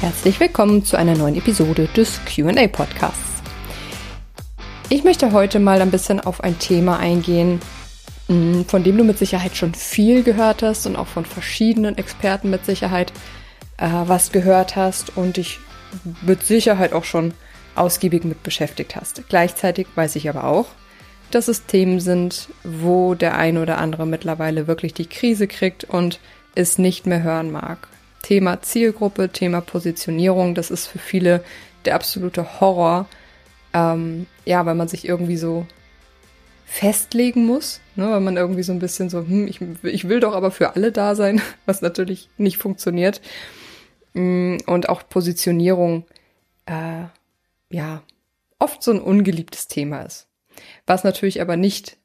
Herzlich willkommen zu einer neuen Episode des QA Podcasts. Ich möchte heute mal ein bisschen auf ein Thema eingehen, mm, von dem du mit Sicherheit schon viel gehört hast und auch von verschiedenen Experten mit Sicherheit äh, was gehört hast und dich mit Sicherheit auch schon ausgiebig mit beschäftigt hast. Gleichzeitig weiß ich aber auch, dass es Themen sind, wo der ein oder andere mittlerweile wirklich die Krise kriegt und es nicht mehr hören mag. Thema Zielgruppe, Thema Positionierung, das ist für viele der absolute Horror. Ähm, ja, weil man sich irgendwie so festlegen muss, ne, weil man irgendwie so ein bisschen so, hm, ich, ich will doch aber für alle da sein, was natürlich nicht funktioniert. Mm, und auch Positionierung, äh, ja, oft so ein ungeliebtes Thema ist. Was natürlich aber nicht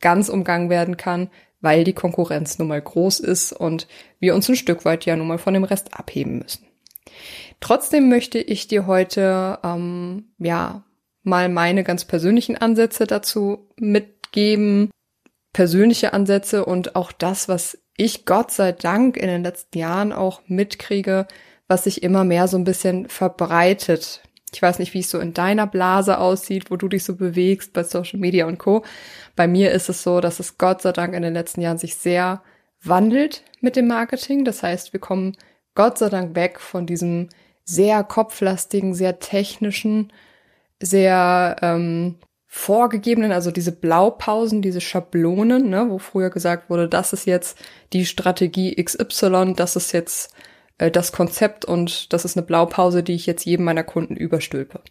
ganz umgangen werden kann, weil die Konkurrenz nun mal groß ist und wir uns ein Stück weit ja nun mal von dem Rest abheben müssen. Trotzdem möchte ich dir heute ähm, ja mal meine ganz persönlichen Ansätze dazu mitgeben, persönliche Ansätze und auch das, was ich Gott sei Dank in den letzten Jahren auch mitkriege, was sich immer mehr so ein bisschen verbreitet ich weiß nicht, wie es so in deiner Blase aussieht, wo du dich so bewegst bei Social Media und Co. Bei mir ist es so, dass es Gott sei Dank in den letzten Jahren sich sehr wandelt mit dem Marketing. Das heißt, wir kommen Gott sei Dank weg von diesem sehr kopflastigen, sehr technischen, sehr ähm, vorgegebenen, also diese Blaupausen, diese Schablonen, ne, wo früher gesagt wurde, das ist jetzt die Strategie XY, das ist jetzt äh, das Konzept und das ist eine Blaupause, die ich jetzt jedem meiner Kunden überstülpe.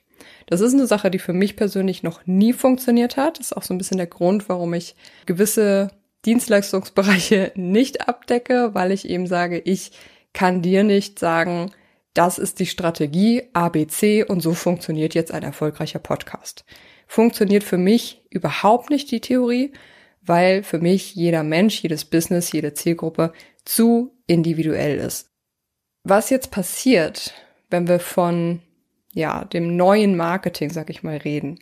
Das ist eine Sache, die für mich persönlich noch nie funktioniert hat. Das ist auch so ein bisschen der Grund, warum ich gewisse Dienstleistungsbereiche nicht abdecke, weil ich eben sage, ich kann dir nicht sagen, das ist die Strategie ABC und so funktioniert jetzt ein erfolgreicher Podcast. Funktioniert für mich überhaupt nicht die Theorie, weil für mich jeder Mensch, jedes Business, jede Zielgruppe zu individuell ist. Was jetzt passiert, wenn wir von ja, dem neuen Marketing, sag ich mal, reden,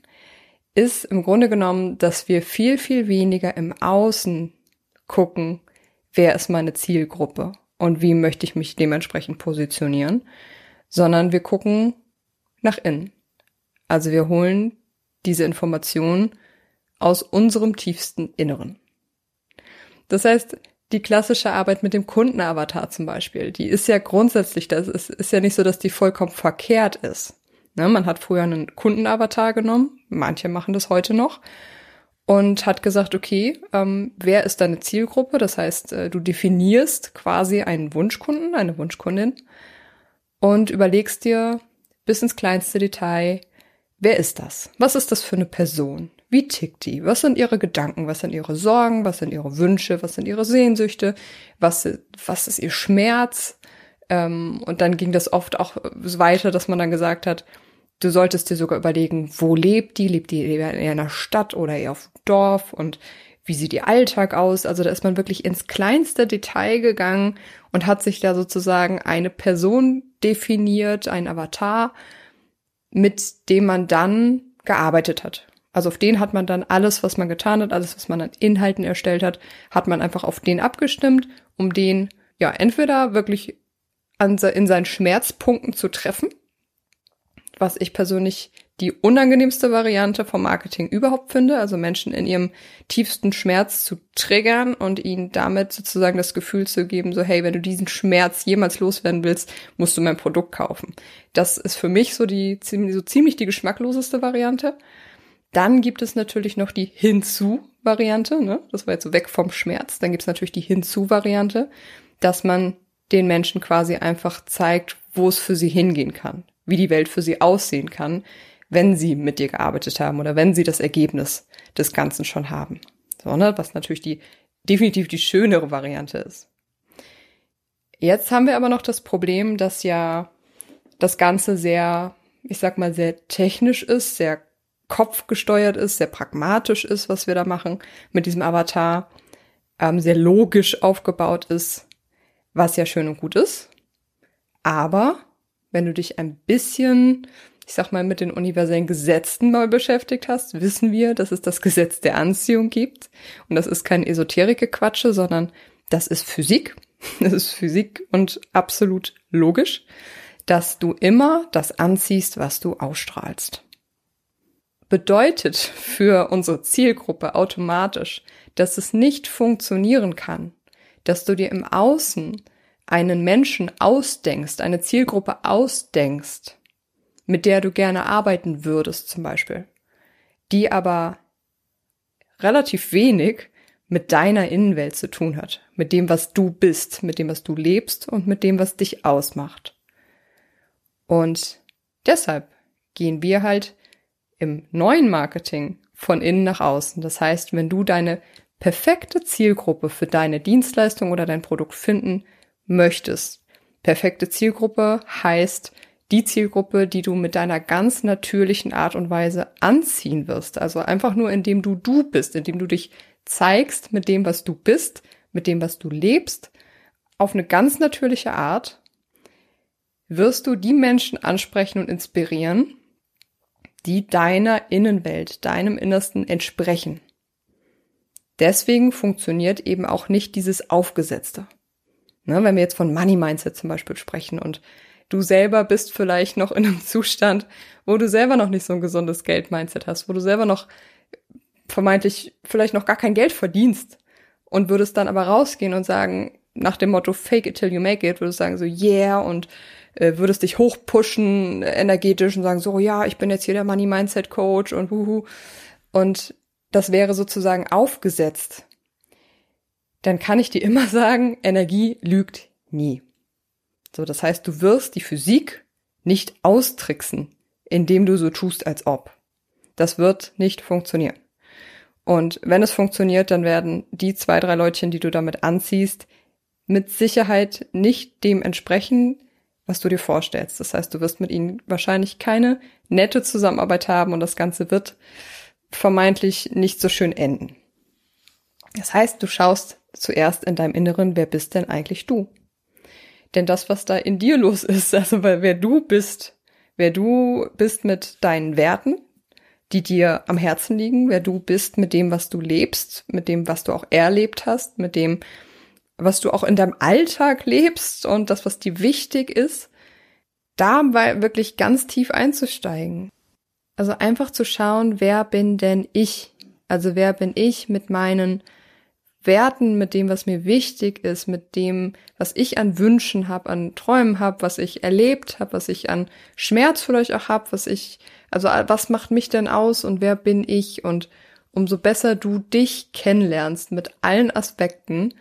ist im Grunde genommen, dass wir viel, viel weniger im Außen gucken, wer ist meine Zielgruppe und wie möchte ich mich dementsprechend positionieren, sondern wir gucken nach innen. Also wir holen diese Informationen aus unserem tiefsten Inneren. Das heißt, die klassische Arbeit mit dem Kundenavatar zum Beispiel, die ist ja grundsätzlich, das ist, ist ja nicht so, dass die vollkommen verkehrt ist. Ne, man hat früher einen Kundenavatar genommen, manche machen das heute noch, und hat gesagt, okay, ähm, wer ist deine Zielgruppe? Das heißt, äh, du definierst quasi einen Wunschkunden, eine Wunschkundin und überlegst dir bis ins kleinste Detail, wer ist das? Was ist das für eine Person? Wie tickt die? Was sind ihre Gedanken? Was sind ihre Sorgen? Was sind ihre Wünsche? Was sind ihre Sehnsüchte? Was, was ist ihr Schmerz? Ähm, und dann ging das oft auch weiter, dass man dann gesagt hat, du solltest dir sogar überlegen, wo lebt die? Lebt die eher in einer Stadt oder eher auf Dorf? Und wie sieht ihr Alltag aus? Also da ist man wirklich ins kleinste Detail gegangen und hat sich da sozusagen eine Person definiert, ein Avatar, mit dem man dann gearbeitet hat. Also auf den hat man dann alles, was man getan hat, alles, was man an Inhalten erstellt hat, hat man einfach auf den abgestimmt, um den ja entweder wirklich an, in seinen Schmerzpunkten zu treffen, was ich persönlich die unangenehmste Variante vom Marketing überhaupt finde, also Menschen in ihrem tiefsten Schmerz zu triggern und ihnen damit sozusagen das Gefühl zu geben, so hey, wenn du diesen Schmerz jemals loswerden willst, musst du mein Produkt kaufen. Das ist für mich so die so ziemlich die geschmackloseste Variante. Dann gibt es natürlich noch die Hinzu-Variante, ne? das war jetzt so weg vom Schmerz. Dann gibt es natürlich die Hinzu-Variante, dass man den Menschen quasi einfach zeigt, wo es für sie hingehen kann, wie die Welt für sie aussehen kann, wenn sie mit dir gearbeitet haben oder wenn sie das Ergebnis des Ganzen schon haben. So, ne? Was natürlich die definitiv die schönere Variante ist. Jetzt haben wir aber noch das Problem, dass ja das Ganze sehr, ich sag mal, sehr technisch ist, sehr kopfgesteuert ist, sehr pragmatisch ist, was wir da machen mit diesem Avatar, ähm, sehr logisch aufgebaut ist, was ja schön und gut ist. Aber wenn du dich ein bisschen, ich sag mal, mit den universellen Gesetzen mal beschäftigt hast, wissen wir, dass es das Gesetz der Anziehung gibt. Und das ist kein Esoterik-Quatsche, sondern das ist Physik. Das ist Physik und absolut logisch, dass du immer das anziehst, was du ausstrahlst. Bedeutet für unsere Zielgruppe automatisch, dass es nicht funktionieren kann, dass du dir im Außen einen Menschen ausdenkst, eine Zielgruppe ausdenkst, mit der du gerne arbeiten würdest zum Beispiel, die aber relativ wenig mit deiner Innenwelt zu tun hat, mit dem, was du bist, mit dem, was du lebst und mit dem, was dich ausmacht. Und deshalb gehen wir halt im neuen Marketing von innen nach außen. Das heißt, wenn du deine perfekte Zielgruppe für deine Dienstleistung oder dein Produkt finden möchtest. Perfekte Zielgruppe heißt die Zielgruppe, die du mit deiner ganz natürlichen Art und Weise anziehen wirst. Also einfach nur, indem du du bist, indem du dich zeigst mit dem, was du bist, mit dem, was du lebst, auf eine ganz natürliche Art, wirst du die Menschen ansprechen und inspirieren, die deiner Innenwelt, deinem Innersten entsprechen. Deswegen funktioniert eben auch nicht dieses Aufgesetzte. Ne, wenn wir jetzt von Money Mindset zum Beispiel sprechen und du selber bist vielleicht noch in einem Zustand, wo du selber noch nicht so ein gesundes Geld-Mindset hast, wo du selber noch vermeintlich vielleicht noch gar kein Geld verdienst und würdest dann aber rausgehen und sagen, nach dem Motto Fake it till you make it, würdest sagen so yeah und äh, würdest dich hochpushen energetisch und sagen so ja, ich bin jetzt hier der Money Mindset Coach und huhu und das wäre sozusagen aufgesetzt dann kann ich dir immer sagen, Energie lügt nie. So, das heißt, du wirst die Physik nicht austricksen, indem du so tust, als ob. Das wird nicht funktionieren. Und wenn es funktioniert, dann werden die zwei, drei Leutchen, die du damit anziehst, mit Sicherheit nicht dem entsprechen, was du dir vorstellst. Das heißt, du wirst mit ihnen wahrscheinlich keine nette Zusammenarbeit haben und das Ganze wird vermeintlich nicht so schön enden. Das heißt, du schaust zuerst in deinem Inneren, wer bist denn eigentlich du? Denn das, was da in dir los ist, also wer du bist, wer du bist mit deinen Werten, die dir am Herzen liegen, wer du bist mit dem, was du lebst, mit dem, was du auch erlebt hast, mit dem, was du auch in deinem Alltag lebst und das, was dir wichtig ist, da wirklich ganz tief einzusteigen. Also einfach zu schauen, wer bin denn ich? Also wer bin ich mit meinen Werten, mit dem, was mir wichtig ist, mit dem, was ich an Wünschen habe, an Träumen habe, was ich erlebt habe, was ich an Schmerz vielleicht auch habe, was ich, also was macht mich denn aus und wer bin ich? Und umso besser du dich kennenlernst mit allen Aspekten,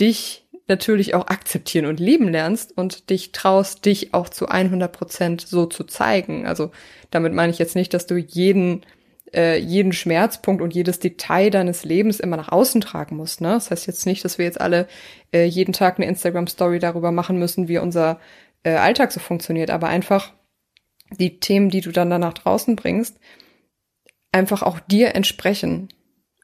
dich natürlich auch akzeptieren und lieben lernst und dich traust, dich auch zu 100 Prozent so zu zeigen. Also damit meine ich jetzt nicht, dass du jeden äh, jeden Schmerzpunkt und jedes Detail deines Lebens immer nach außen tragen musst. Ne? Das heißt jetzt nicht, dass wir jetzt alle äh, jeden Tag eine Instagram-Story darüber machen müssen, wie unser äh, Alltag so funktioniert, aber einfach die Themen, die du dann da nach draußen bringst, einfach auch dir entsprechen.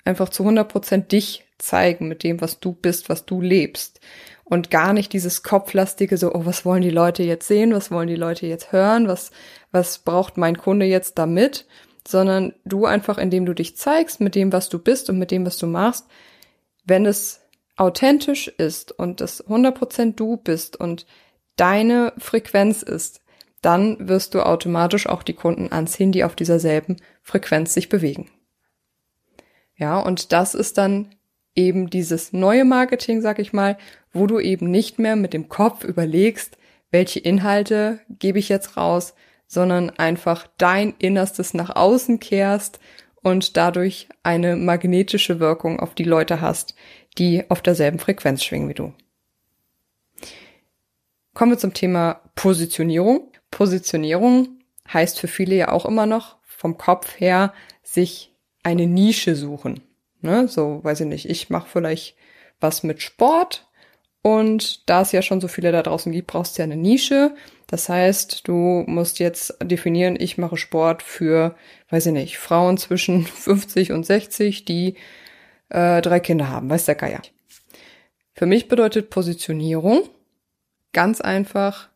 Einfach zu 100 Prozent dich zeigen mit dem, was du bist, was du lebst. Und gar nicht dieses kopflastige so, oh, was wollen die Leute jetzt sehen? Was wollen die Leute jetzt hören? Was, was braucht mein Kunde jetzt damit? Sondern du einfach, indem du dich zeigst mit dem, was du bist und mit dem, was du machst, wenn es authentisch ist und das 100% du bist und deine Frequenz ist, dann wirst du automatisch auch die Kunden anziehen, die auf dieser selben Frequenz sich bewegen. Ja, und das ist dann eben dieses neue Marketing, sag ich mal, wo du eben nicht mehr mit dem Kopf überlegst, welche Inhalte gebe ich jetzt raus, sondern einfach dein Innerstes nach außen kehrst und dadurch eine magnetische Wirkung auf die Leute hast, die auf derselben Frequenz schwingen wie du. Kommen wir zum Thema Positionierung. Positionierung heißt für viele ja auch immer noch vom Kopf her sich eine Nische suchen. Ne? So, weiß ich nicht, ich mache vielleicht was mit Sport und da es ja schon so viele da draußen gibt, brauchst du ja eine Nische. Das heißt, du musst jetzt definieren, ich mache Sport für, weiß ich nicht, Frauen zwischen 50 und 60, die äh, drei Kinder haben, weiß der Geier. Für mich bedeutet Positionierung ganz einfach,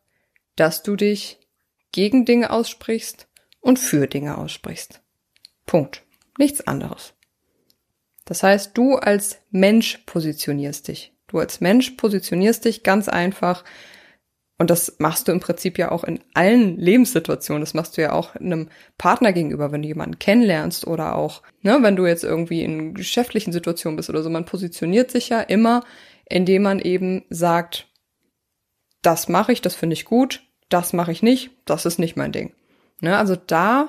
dass du dich gegen Dinge aussprichst und für Dinge aussprichst. Punkt. Nichts anderes. Das heißt, du als Mensch positionierst dich. Du als Mensch positionierst dich ganz einfach. Und das machst du im Prinzip ja auch in allen Lebenssituationen. Das machst du ja auch einem Partner gegenüber, wenn du jemanden kennenlernst oder auch, ne, wenn du jetzt irgendwie in geschäftlichen Situationen bist oder so. Man positioniert sich ja immer, indem man eben sagt, das mache ich, das finde ich gut, das mache ich nicht, das ist nicht mein Ding. Ne, also da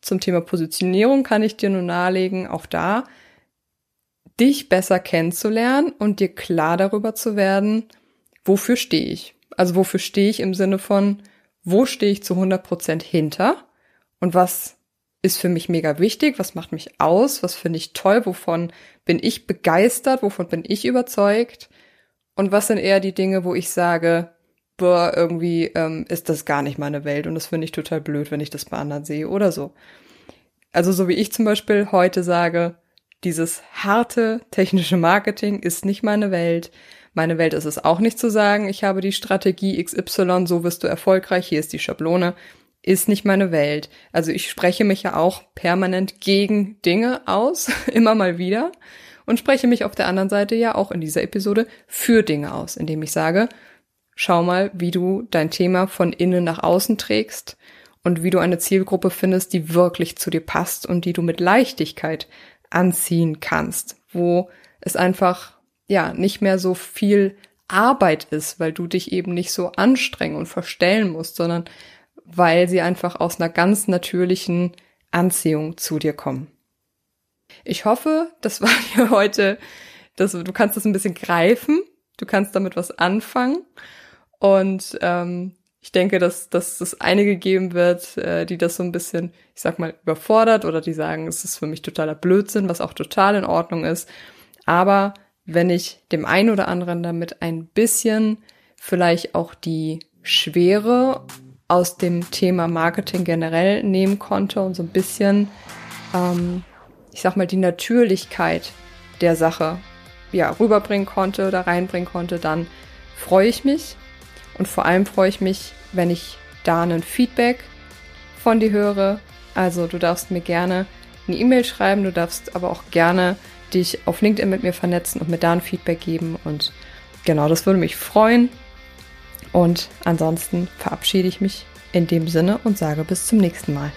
zum Thema Positionierung kann ich dir nur nahelegen, auch da dich besser kennenzulernen und dir klar darüber zu werden, wofür stehe ich. Also wofür stehe ich im Sinne von, wo stehe ich zu 100 Prozent hinter und was ist für mich mega wichtig, was macht mich aus, was finde ich toll, wovon bin ich begeistert, wovon bin ich überzeugt und was sind eher die Dinge, wo ich sage, boah, irgendwie ähm, ist das gar nicht meine Welt und das finde ich total blöd, wenn ich das bei anderen sehe oder so. Also so wie ich zum Beispiel heute sage, dieses harte technische Marketing ist nicht meine Welt. Meine Welt ist es auch nicht zu sagen, ich habe die Strategie XY, so wirst du erfolgreich, hier ist die Schablone, ist nicht meine Welt. Also ich spreche mich ja auch permanent gegen Dinge aus, immer mal wieder, und spreche mich auf der anderen Seite ja auch in dieser Episode für Dinge aus, indem ich sage, schau mal, wie du dein Thema von innen nach außen trägst und wie du eine Zielgruppe findest, die wirklich zu dir passt und die du mit Leichtigkeit anziehen kannst, wo es einfach ja nicht mehr so viel Arbeit ist, weil du dich eben nicht so anstrengen und verstellen musst, sondern weil sie einfach aus einer ganz natürlichen Anziehung zu dir kommen. Ich hoffe, das war dir heute, dass du kannst das ein bisschen greifen, du kannst damit was anfangen und ähm, ich denke, dass, dass es einige geben wird, äh, die das so ein bisschen, ich sag mal, überfordert oder die sagen, es ist für mich totaler Blödsinn, was auch total in Ordnung ist. Aber wenn ich dem einen oder anderen damit ein bisschen vielleicht auch die Schwere aus dem Thema Marketing generell nehmen konnte und so ein bisschen, ähm, ich sag mal, die Natürlichkeit der Sache ja rüberbringen konnte oder reinbringen konnte, dann freue ich mich und vor allem freue ich mich, wenn ich da ein Feedback von dir höre. Also du darfst mir gerne eine E-Mail schreiben, du darfst aber auch gerne dich auf LinkedIn mit mir vernetzen und mir da ein Feedback geben. Und genau, das würde mich freuen. Und ansonsten verabschiede ich mich in dem Sinne und sage bis zum nächsten Mal.